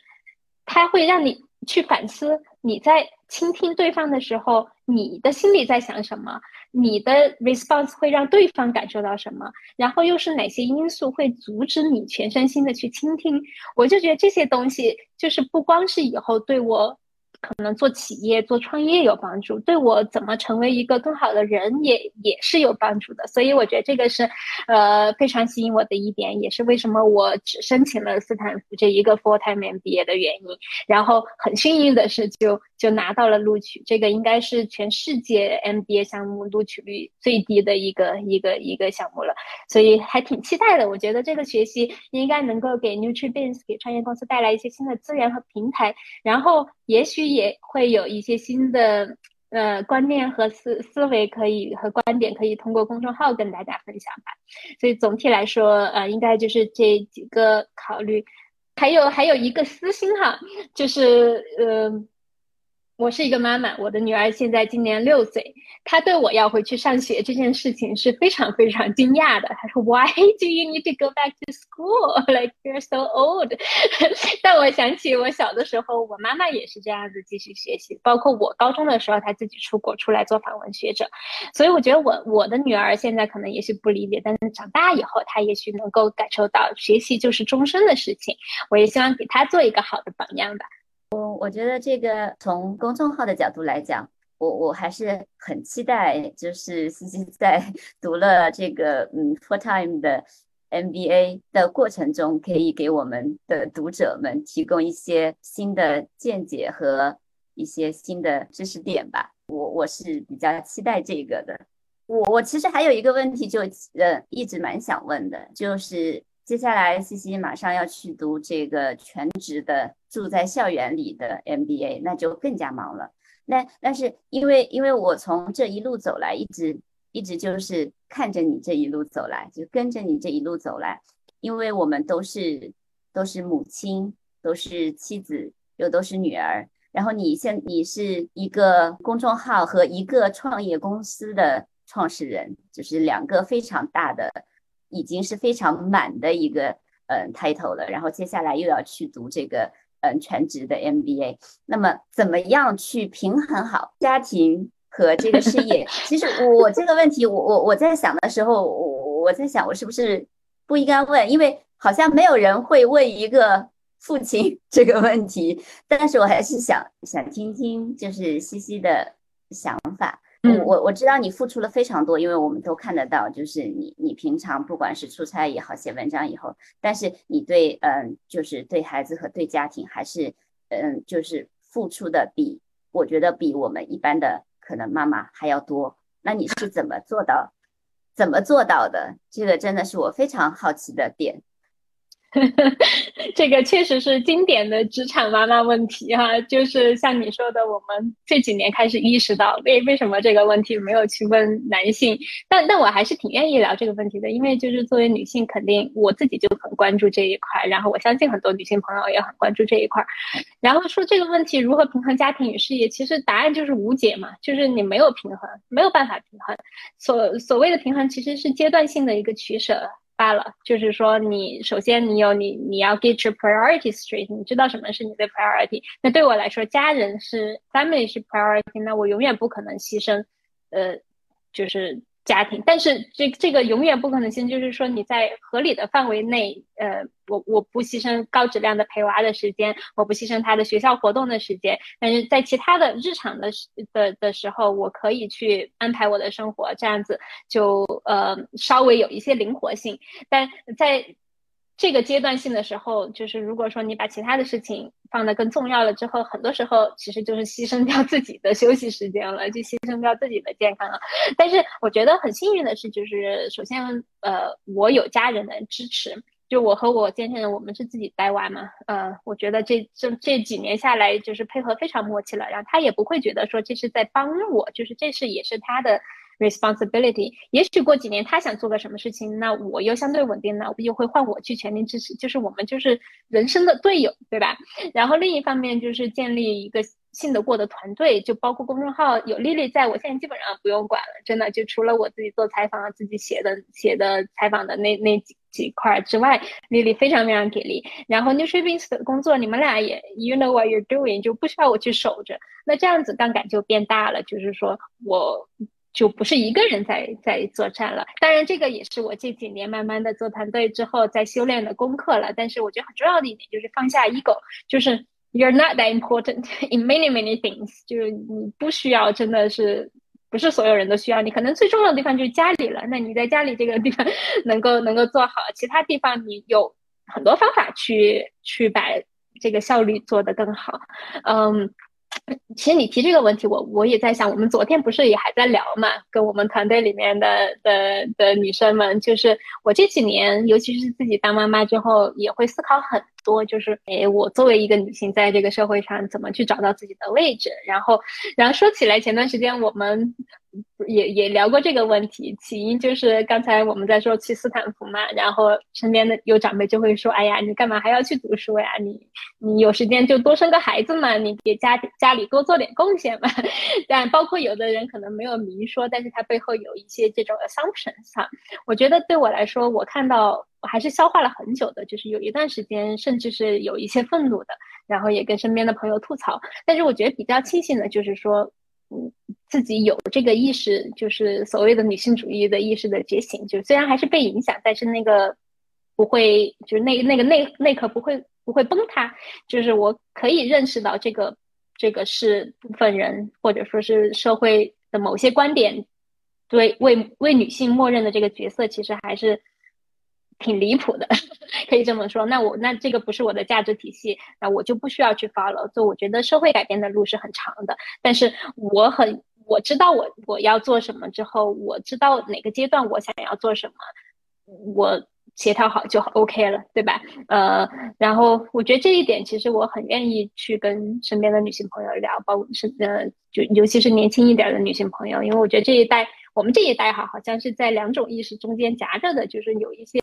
他会让你去反思你在倾听对方的时候，你的心里在想什么。你的 response 会让对方感受到什么？然后又是哪些因素会阻止你全身心的去倾听？我就觉得这些东西就是不光是以后对我。可能做企业、做创业有帮助，对我怎么成为一个更好的人也也是有帮助的。所以我觉得这个是，呃，非常吸引我的一点，也是为什么我只申请了斯坦福这一个 full time MBA 的原因。然后很幸运的是，就就拿到了录取。这个应该是全世界 MBA 项目录取率最低的一个一个一个项目了，所以还挺期待的。我觉得这个学习应该能够给 NutriBeans 给创业公司带来一些新的资源和平台，然后也许。也会有一些新的呃观念和思思维可以和观点可以通过公众号跟大家分享吧。所以总体来说，呃，应该就是这几个考虑，还有还有一个私心哈，就是呃。我是一个妈妈，我的女儿现在今年六岁，她对我要回去上学这件事情是非常非常惊讶的。她说：“Why do you need to go back to school? Like you're so old。”但我想起我小的时候，我妈妈也是这样子继续学习，包括我高中的时候，她自己出国出来做访问学者。所以我觉得我我的女儿现在可能也许不理解，但是长大以后，她也许能够感受到学习就是终身的事情。我也希望给她做一个好的榜样吧。我我觉得这个从公众号的角度来讲，我我还是很期待，就是西西在 读了这个嗯 full time 的 MBA 的过程中，可以给我们的读者们提供一些新的见解和一些新的知识点吧。我我是比较期待这个的。我我其实还有一个问题，就呃一直蛮想问的，就是。接下来，西西马上要去读这个全职的住在校园里的 MBA，那就更加忙了。那但是因为因为我从这一路走来，一直一直就是看着你这一路走来，就跟着你这一路走来。因为我们都是都是母亲，都是妻子，又都是女儿。然后你现你是一个公众号和一个创业公司的创始人，就是两个非常大的。已经是非常满的一个嗯 title 了，然后接下来又要去读这个嗯全职的 MBA，那么怎么样去平衡好家庭和这个事业？其实我这个问题，我我我在想的时候，我我在想我是不是不应该问，因为好像没有人会问一个父亲 这个问题，但是我还是想想听听就是西西的想法。我我我知道你付出了非常多，因为我们都看得到，就是你你平常不管是出差也好，写文章以后，但是你对嗯，就是对孩子和对家庭还是嗯，就是付出的比我觉得比我们一般的可能妈妈还要多。那你是怎么做到怎么做到的？这个真的是我非常好奇的点。这个确实是经典的职场妈妈问题哈，就是像你说的，我们这几年开始意识到，为为什么这个问题没有去问男性？但但我还是挺愿意聊这个问题的，因为就是作为女性，肯定我自己就很关注这一块，然后我相信很多女性朋友也很关注这一块。然后说这个问题如何平衡家庭与事业，其实答案就是无解嘛，就是你没有平衡，没有办法平衡。所所谓的平衡，其实是阶段性的一个取舍。罢了，就是说，你首先你有你你要 get your priorities straight，你知道什么是你的 priority。那对我来说，家人是 family 是 priority，那我永远不可能牺牲，呃，就是家庭，但是这这个永远不可能性，就是说你在合理的范围内，呃，我我不牺牲高质量的陪娃的时间，我不牺牲他的学校活动的时间，但是在其他的日常的的的时候，我可以去安排我的生活，这样子就呃稍微有一些灵活性，但在。这个阶段性的时候，就是如果说你把其他的事情放得更重要了之后，很多时候其实就是牺牲掉自己的休息时间了，就牺牲掉自己的健康了。但是我觉得很幸运的是，就是首先，呃，我有家人的支持，就我和我先生，我们是自己带娃嘛，呃，我觉得这这这几年下来，就是配合非常默契了，然后他也不会觉得说这是在帮我，就是这是也是他的。responsibility，也许过几年他想做个什么事情，那我又相对稳定，那我又会换我去全力支持，就是我们就是人生的队友，对吧？然后另一方面就是建立一个信得过的团队，就包括公众号有丽丽在，我现在基本上不用管了，真的就除了我自己做采访、自己写的写的采访的那那几几块之外，丽丽非常非常给力。然后 New s h i p i n s 的工作，你们俩也 you know what you're doing，就不需要我去守着，那这样子杠杆就变大了，就是说我。就不是一个人在在作战了，当然这个也是我这几年慢慢的做团队之后在修炼的功课了。但是我觉得很重要的一点就是放下 ego，就是 you're not that important in many many things，就是你不需要真的是不是所有人都需要你，可能最重要的地方就是家里了。那你在家里这个地方 能够能够做好，其他地方你有很多方法去去把这个效率做得更好，嗯。其实你提这个问题，我我也在想，我们昨天不是也还在聊嘛？跟我们团队里面的的的女生们，就是我这几年，尤其是自己当妈妈之后，也会思考很多，就是诶，我作为一个女性，在这个社会上怎么去找到自己的位置？然后，然后说起来，前段时间我们。也也聊过这个问题，起因就是刚才我们在说去斯坦福嘛，然后身边的有长辈就会说：“哎呀，你干嘛还要去读书呀？你你有时间就多生个孩子嘛，你给家家里多做点贡献嘛。”但包括有的人可能没有明说，但是他背后有一些这种 assumptions 哈。我觉得对我来说，我看到我还是消化了很久的，就是有一段时间甚至是有一些愤怒的，然后也跟身边的朋友吐槽。但是我觉得比较庆幸的就是说。嗯，自己有这个意识，就是所谓的女性主义的意识的觉醒。就虽然还是被影响，但是那个不会，就是那那个内内核不会不会崩塌。就是我可以认识到这个这个是部分人或者说是社会的某些观点对为为女性默认的这个角色，其实还是。挺离谱的，可以这么说。那我那这个不是我的价值体系，那我就不需要去 follow。所以我觉得社会改变的路是很长的，但是我很我知道我我要做什么之后，我知道哪个阶段我想要做什么，我协调好就 OK 了，对吧？呃，然后我觉得这一点其实我很愿意去跟身边的女性朋友聊，包括是呃，就尤其是年轻一点的女性朋友，因为我觉得这一代。我们这一代哈，好像是在两种意识中间夹着的，就是有一些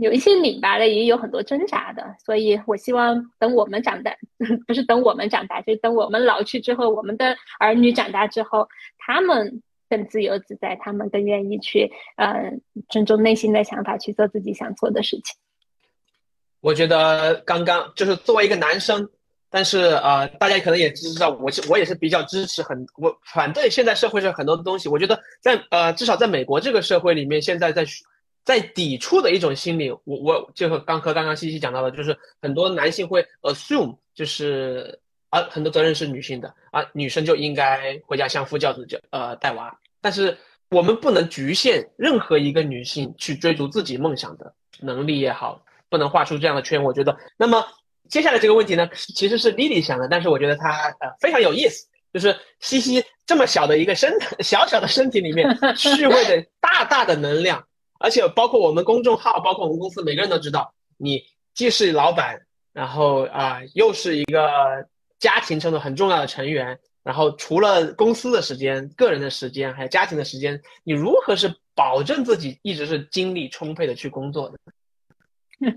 有一些拧巴的，也有很多挣扎的。所以我希望等我们长大，不是等我们长大，就是等我们老去之后，我们的儿女长大之后，他们更自由自在，他们更愿意去呃尊重内心的想法，去做自己想做的事情。我觉得刚刚就是作为一个男生。但是呃，大家可能也知道，我我也是比较支持很我反对现在社会上很多的东西。我觉得在呃，至少在美国这个社会里面，现在在在抵触的一种心理，我我就和刚和刚刚西西讲到的，就是很多男性会 assume 就是啊，很多责任是女性的啊，女生就应该回家相夫教子，教呃带娃。但是我们不能局限任何一个女性去追逐自己梦想的能力也好，不能画出这样的圈。我觉得那么。接下来这个问题呢，其实是 Lily 想的，但是我觉得她呃非常有意思，就是西西这么小的一个身 小小的身体里面，蓄会的大大的能量，而且包括我们公众号，包括我们公司，每个人都知道，你既是老板，然后啊又是一个家庭中的很重要的成员，然后除了公司的时间、个人的时间，还有家庭的时间，你如何是保证自己一直是精力充沛的去工作的？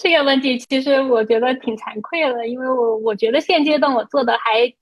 这个问题其实我觉得挺惭愧的，因为我我觉得现阶段我做的还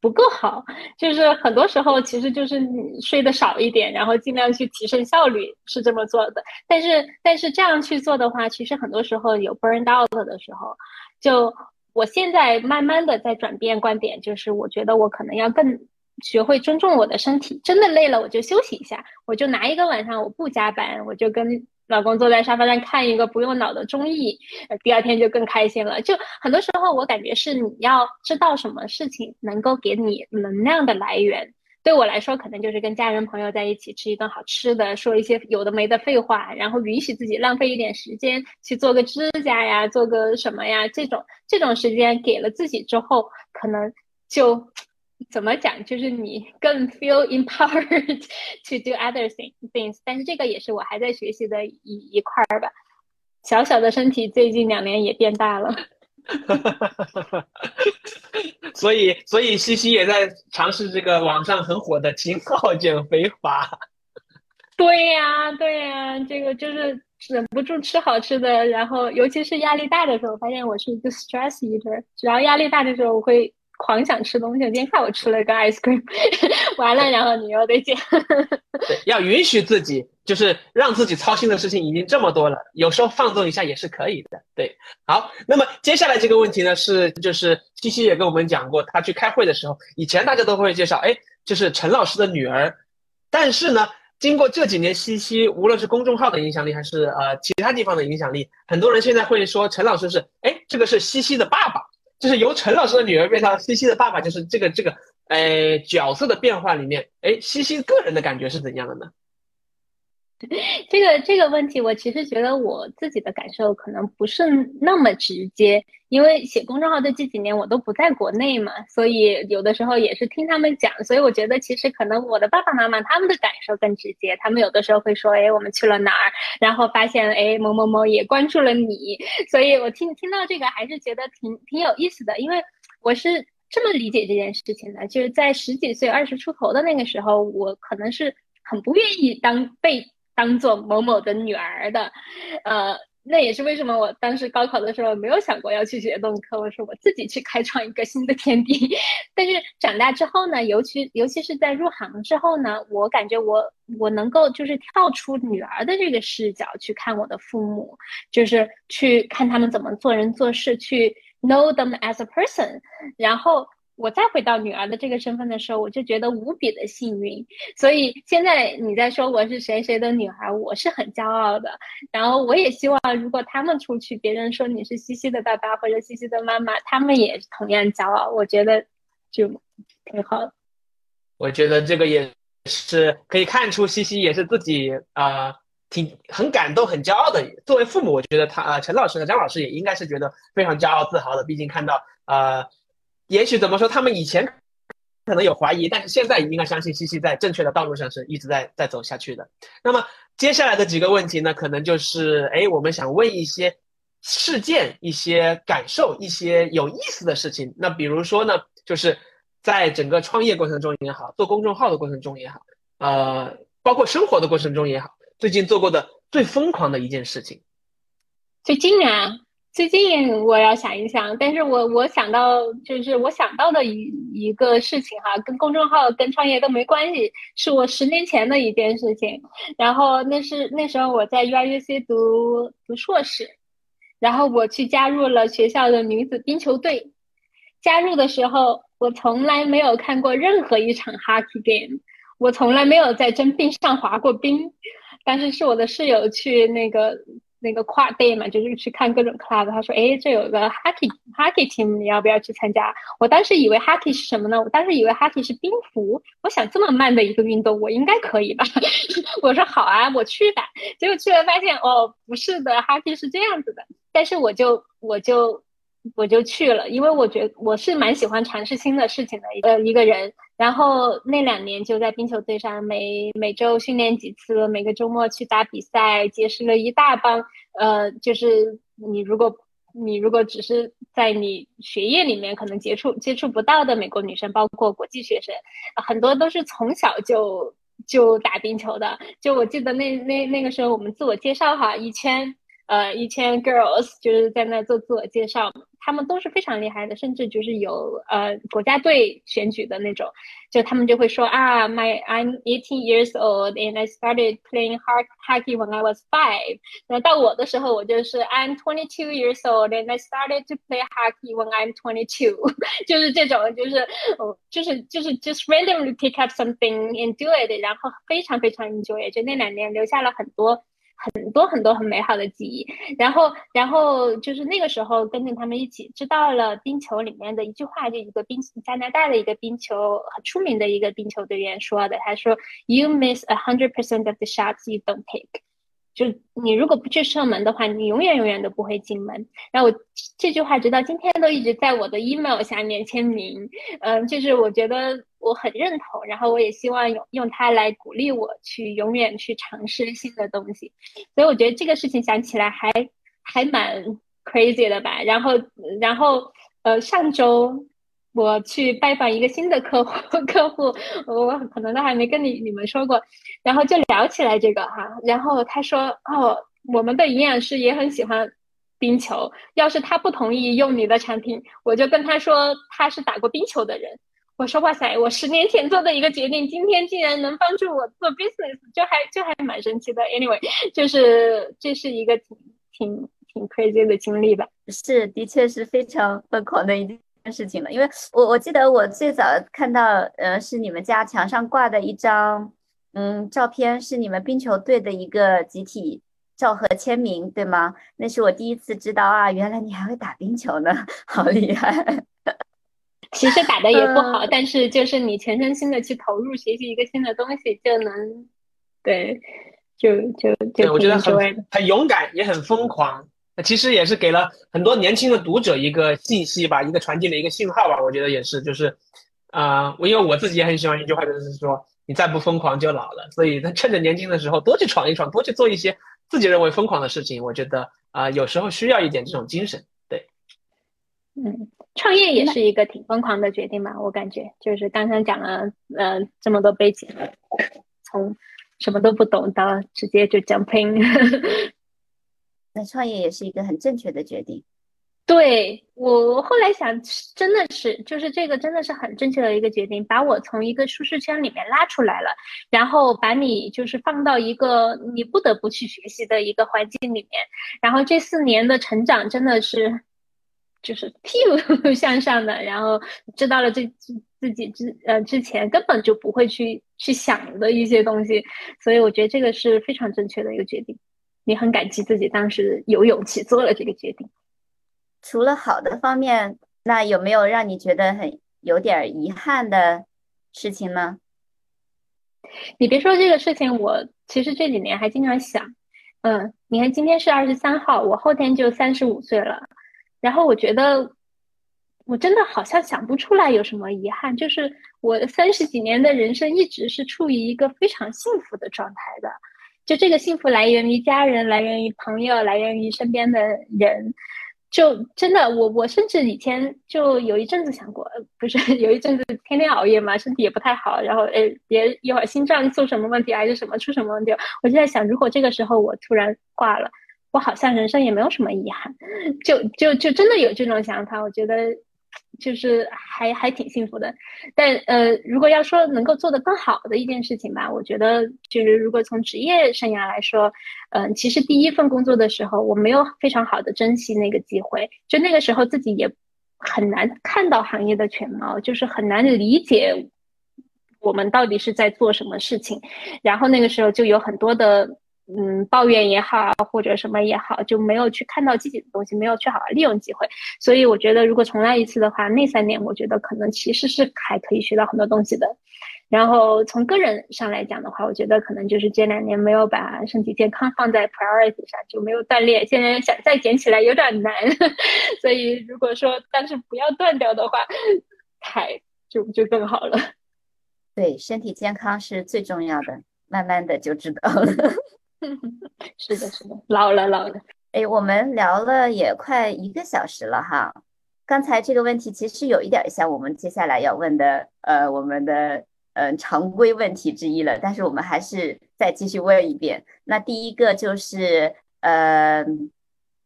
不够好，就是很多时候其实就是你睡得少一点，然后尽量去提升效率是这么做的。但是但是这样去做的话，其实很多时候有 burn out 的时候。就我现在慢慢的在转变观点，就是我觉得我可能要更学会尊重我的身体，真的累了我就休息一下，我就拿一个晚上我不加班，我就跟老公坐在沙发上看一个不用脑的综艺，第二天就更开心了。就很多时候我感觉是你要知道什么事情能够给你能量的来源。对我来说，可能就是跟家人朋友在一起吃一顿好吃的，说一些有的没的废话，然后允许自己浪费一点时间去做个指甲呀，做个什么呀，这种这种时间给了自己之后，可能就怎么讲，就是你更 feel empowered to do other things things。但是这个也是我还在学习的一一块儿吧。小小的身体最近两年也变大了。所以，所以西西也在尝试这个网上很火的挺好 减肥法。对呀，对呀，这个就是忍不住吃好吃的，然后尤其是压力大的时候，发现我是一个 stress eater，只要压力大的时候，我会。狂想吃东西，今天看我吃了个 ice cream，完了，然后你又得减。对，要允许自己，就是让自己操心的事情已经这么多了，有时候放纵一下也是可以的。对，好，那么接下来这个问题呢，是就是西西也跟我们讲过，他去开会的时候，以前大家都会介绍，哎，就是陈老师的女儿，但是呢，经过这几年西西，无论是公众号的影响力，还是呃其他地方的影响力，很多人现在会说陈老师是，哎，这个是西西的爸爸。就是由陈老师的女儿变成西西的爸爸，就是这个这个，呃，角色的变化里面，哎，西西个人的感觉是怎样的呢？这个这个问题，我其实觉得我自己的感受可能不是那么直接，因为写公众号的这几年我都不在国内嘛，所以有的时候也是听他们讲，所以我觉得其实可能我的爸爸妈妈他们的感受更直接，他们有的时候会说，哎，我们去了哪儿，然后发现，哎，某某某也关注了你，所以我听听到这个还是觉得挺挺有意思的，因为我是这么理解这件事情的，就是在十几岁、二十出头的那个时候，我可能是很不愿意当被。当做某某的女儿的，呃，那也是为什么我当时高考的时候没有想过要去学动物科，我说我自己去开创一个新的天地。但是长大之后呢，尤其尤其是在入行之后呢，我感觉我我能够就是跳出女儿的这个视角去看我的父母，就是去看他们怎么做人做事，去 know them as a person，然后。我再回到女儿的这个身份的时候，我就觉得无比的幸运。所以现在你在说我是谁谁的女儿，我是很骄傲的。然后我也希望，如果他们出去，别人说你是西西的爸爸或者西西的妈妈，他们也同样骄傲。我觉得就挺好。我觉得这个也是可以看出，西西也是自己啊，挺很感动、很骄傲的。作为父母，我觉得他啊，陈老师和张老师也应该是觉得非常骄傲、自豪的。毕竟看到啊。也许怎么说，他们以前可能有怀疑，但是现在应该相信西西在正确的道路上是一直在在走下去的。那么接下来的几个问题呢，可能就是，哎，我们想问一些事件、一些感受、一些有意思的事情。那比如说呢，就是在整个创业过程中也好，做公众号的过程中也好，呃，包括生活的过程中也好，最近做过的最疯狂的一件事情。最近啊。最近我要想一想，但是我我想到就是我想到的一一个事情哈，跟公众号跟创业都没关系，是我十年前的一件事情。然后那是那时候我在 U R U C 读读硕士，然后我去加入了学校的女子冰球队。加入的时候，我从来没有看过任何一场 hockey game，我从来没有在真冰上滑过冰，但是是我的室友去那个。那个跨 day 嘛，就是去看各种 club。他说：“哎，这有个 hockey hockey team，你要不要去参加？”我当时以为 hockey 是什么呢？我当时以为 hockey 是冰壶。我想这么慢的一个运动，我应该可以吧？我说好啊，我去吧。结果去了发现，哦，不是的，hockey 是这样子的。但是我就我就我就去了，因为我觉得我是蛮喜欢尝试新的事情的一个一个人。然后那两年就在冰球队上，每每周训练几次，每个周末去打比赛，结识了一大帮。呃，就是你如果你如果只是在你学业里面可能接触接触不到的美国女生，包括国际学生，很多都是从小就就打冰球的。就我记得那那那个时候我们自我介绍哈，一圈呃一千 girls 就是在那做自我介绍，他们都是非常厉害的，甚至就是有呃国家队选举的那种，就他们就会说啊，my I'm eighteen years old and I started playing hard hockey when I was five。那到我的时候，我就是 I'm twenty two years old and I started to play hockey when I'm twenty two。就是这种，就是哦，就是就是 just randomly pick up something and do it，然后非常非常 enjoy，就那两年留下了很多。很多很多很美好的记忆，然后，然后就是那个时候跟着他们一起知道了冰球里面的一句话，就一个冰加拿大的一个冰球很出名的一个冰球队员说的，他说：“You miss a hundred percent of the shots you don't take。”就你如果不去射门的话，你永远永远都不会进门。然后我这句话直到今天都一直在我的 email 下面签名，嗯，就是我觉得我很认同，然后我也希望用用它来鼓励我去永远去尝试新的东西。所以我觉得这个事情想起来还还蛮 crazy 的吧。然后然后呃上周。我去拜访一个新的客户，客户我可能都还没跟你你们说过，然后就聊起来这个哈，然后他说哦，我们的营养师也很喜欢冰球，要是他不同意用你的产品，我就跟他说他是打过冰球的人。我说哇塞，我十年前做的一个决定，今天竟然能帮助我做 business，就还就还蛮神奇的。Anyway，就是这是一个挺挺挺 crazy 的经历吧？是，的确是非常疯狂的一件。事情了，因为我我记得我最早看到，呃，是你们家墙上挂的一张，嗯，照片，是你们冰球队的一个集体照和签名，对吗？那是我第一次知道啊，原来你还会打冰球呢，好厉害！其实打的也不好，但是就是你全身心的去投入学习一个新的东西，就能，对，就就就我觉得很很勇敢，也很疯狂。那其实也是给了很多年轻的读者一个信息吧，一个传递的一个信号吧。我觉得也是，就是，啊，我因为我自己也很喜欢一句话，就是说，你再不疯狂就老了。所以，他趁着年轻的时候多去闯一闯，多去做一些自己认为疯狂的事情。我觉得啊，有时候需要一点这种精神。对，嗯，创业也是一个挺疯狂的决定吧？我感觉就是刚刚讲了，呃，这么多背景，从什么都不懂到直接就 jump in。那创业也是一个很正确的决定，对我后来想，真的是，就是这个真的是很正确的一个决定，把我从一个舒适圈里面拉出来了，然后把你就是放到一个你不得不去学习的一个环境里面，然后这四年的成长真的是，就是屁股 向上的，然后知道了这自己之呃之前根本就不会去去想的一些东西，所以我觉得这个是非常正确的一个决定。你很感激自己当时有勇气做了这个决定。除了好的方面，那有没有让你觉得很有点遗憾的事情呢？你别说这个事情，我其实这几年还经常想。嗯，你看今天是二十三号，我后天就三十五岁了。然后我觉得，我真的好像想不出来有什么遗憾，就是我三十几年的人生一直是处于一个非常幸福的状态的。就这个幸福来源于家人，来源于朋友，来源于身边的人。就真的，我我甚至以前就有一阵子想过，不是 有一阵子天天熬夜嘛，身体也不太好。然后诶，别一会儿心脏出什么问题，还是什么出什么问题，我就在想，如果这个时候我突然挂了，我好像人生也没有什么遗憾。就就就真的有这种想法，我觉得。就是还还挺幸福的，但呃，如果要说能够做得更好的一件事情吧，我觉得就是如果从职业生涯来说，嗯，其实第一份工作的时候，我没有非常好的珍惜那个机会，就那个时候自己也很难看到行业的全貌，就是很难理解我们到底是在做什么事情，然后那个时候就有很多的。嗯，抱怨也好，或者什么也好，就没有去看到积极的东西，没有去好好利用机会。所以我觉得，如果重来一次的话，那三年我觉得可能其实是还可以学到很多东西的。然后从个人上来讲的话，我觉得可能就是这两年没有把身体健康放在 priority 上，就没有锻炼。现在想再捡起来有点难。所以如果说但是不要断掉的话，还就就更好了。对，身体健康是最重要的，慢慢的就知道了。是的，是的，老了，老了。哎，我们聊了也快一个小时了哈。刚才这个问题其实有一点像我们接下来要问的，呃，我们的嗯常规问题之一了。但是我们还是再继续问一遍。那第一个就是，呃，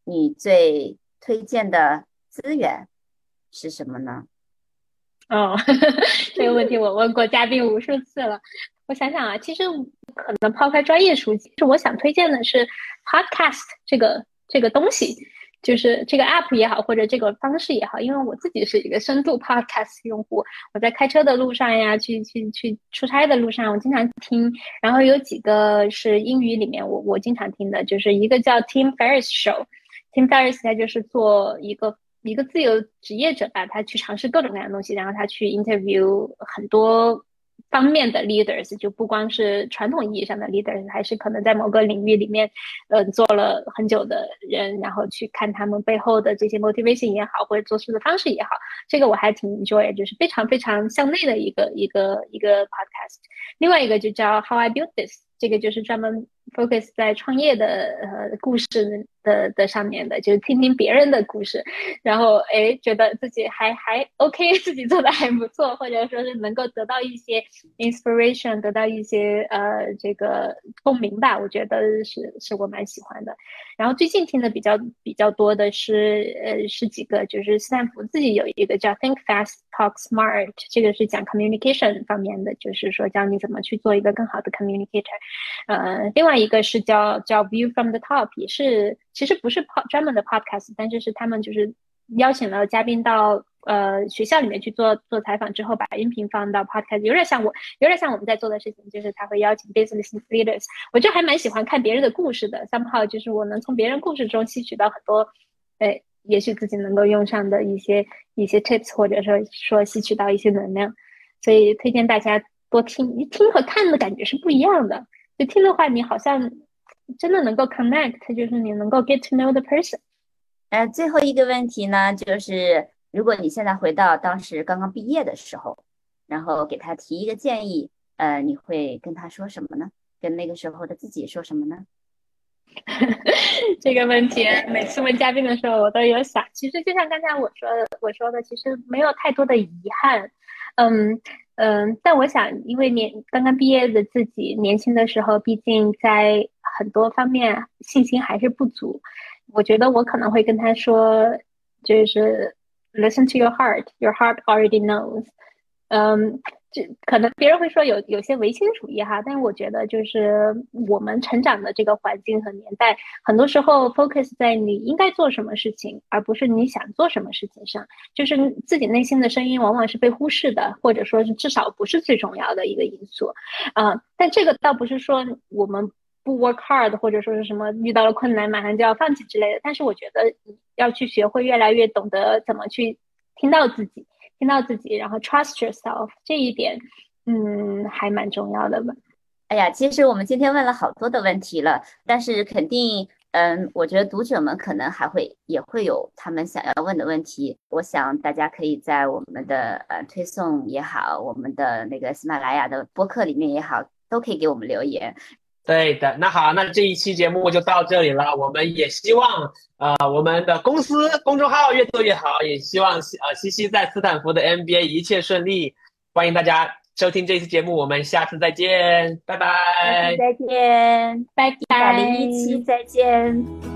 你最推荐的资源是什么呢？哦，这个问题我问过嘉宾无数次了。我想想啊，其实可能抛开专业书籍，是我想推荐的是 podcast 这个这个东西，就是这个 app 也好，或者这个方式也好。因为我自己是一个深度 podcast 用户，我在开车的路上呀，去去去出差的路上，我经常听。然后有几个是英语里面我我经常听的，就是一个叫 Tim Ferriss Show，Tim Ferriss 他就是做一个。一个自由职业者吧，他去尝试各种各样的东西，然后他去 interview 很多方面的 leaders，就不光是传统意义上的 leaders，还是可能在某个领域里面，嗯，做了很久的人，然后去看他们背后的这些 motivation 也好，或者做事的方式也好，这个我还挺 enjoy，就是非常非常向内的一个一个一个 podcast。另外一个就叫 How I Built This，这个就是专门 focus 在创业的呃故事。的的上面的，就是听听别人的故事，然后哎，觉得自己还还 OK，自己做的还不错，或者说是能够得到一些 inspiration，得到一些呃这个共鸣吧，我觉得是是我蛮喜欢的。然后最近听的比较比较多的是呃是几个，就是斯坦福自己有一个叫 Think Fast Talk Smart，这个是讲 communication 方面的，就是说教你怎么去做一个更好的 communicator。呃，另外一个是叫叫 View from the Top，也是。其实不是 pod 专门的 podcast，但是是他们就是邀请了嘉宾到呃学校里面去做做采访之后，把音频放到 podcast，有点像我有点像我们在做的事情，就是他会邀请 business leaders，我就还蛮喜欢看别人的故事的，somehow 就是我能从别人故事中吸取到很多，哎，也许自己能够用上的一些一些 tips，或者说说吸取到一些能量，所以推荐大家多听，一听和看的感觉是不一样的，就听的话你好像。真的能够 connect，就是你能够 get to know the person。呃，最后一个问题呢，就是如果你现在回到当时刚刚毕业的时候，然后给他提一个建议，呃，你会跟他说什么呢？跟那个时候的自己说什么呢？这个问题每次问嘉宾的时候，我都有想。其实就像刚才我说的，我说的，其实没有太多的遗憾。嗯。嗯，但我想，因为年刚刚毕业的自己，年轻的时候，毕竟在很多方面信心还是不足。我觉得我可能会跟他说，就是 listen to your heart，your heart already knows。嗯。这可能别人会说有有些唯心主义哈，但是我觉得就是我们成长的这个环境和年代，很多时候 focus 在你应该做什么事情，而不是你想做什么事情上。就是自己内心的声音往往是被忽视的，或者说是至少不是最重要的一个因素。啊，但这个倒不是说我们不 work hard，或者说是什么遇到了困难马上就要放弃之类的。但是我觉得要去学会越来越懂得怎么去听到自己。听到自己，然后 trust yourself 这一点，嗯，还蛮重要的吧。哎呀，其实我们今天问了好多的问题了，但是肯定，嗯，我觉得读者们可能还会也会有他们想要问的问题。我想大家可以在我们的呃推送也好，我们的那个喜马拉雅的播客里面也好，都可以给我们留言。对的，那好，那这一期节目就到这里了。我们也希望，呃，我们的公司公众号越做越好，也希望呃西西在斯坦福的 MBA 一切顺利。欢迎大家收听这期节目，我们下次再见，拜拜。再见，拜拜。零一期再见。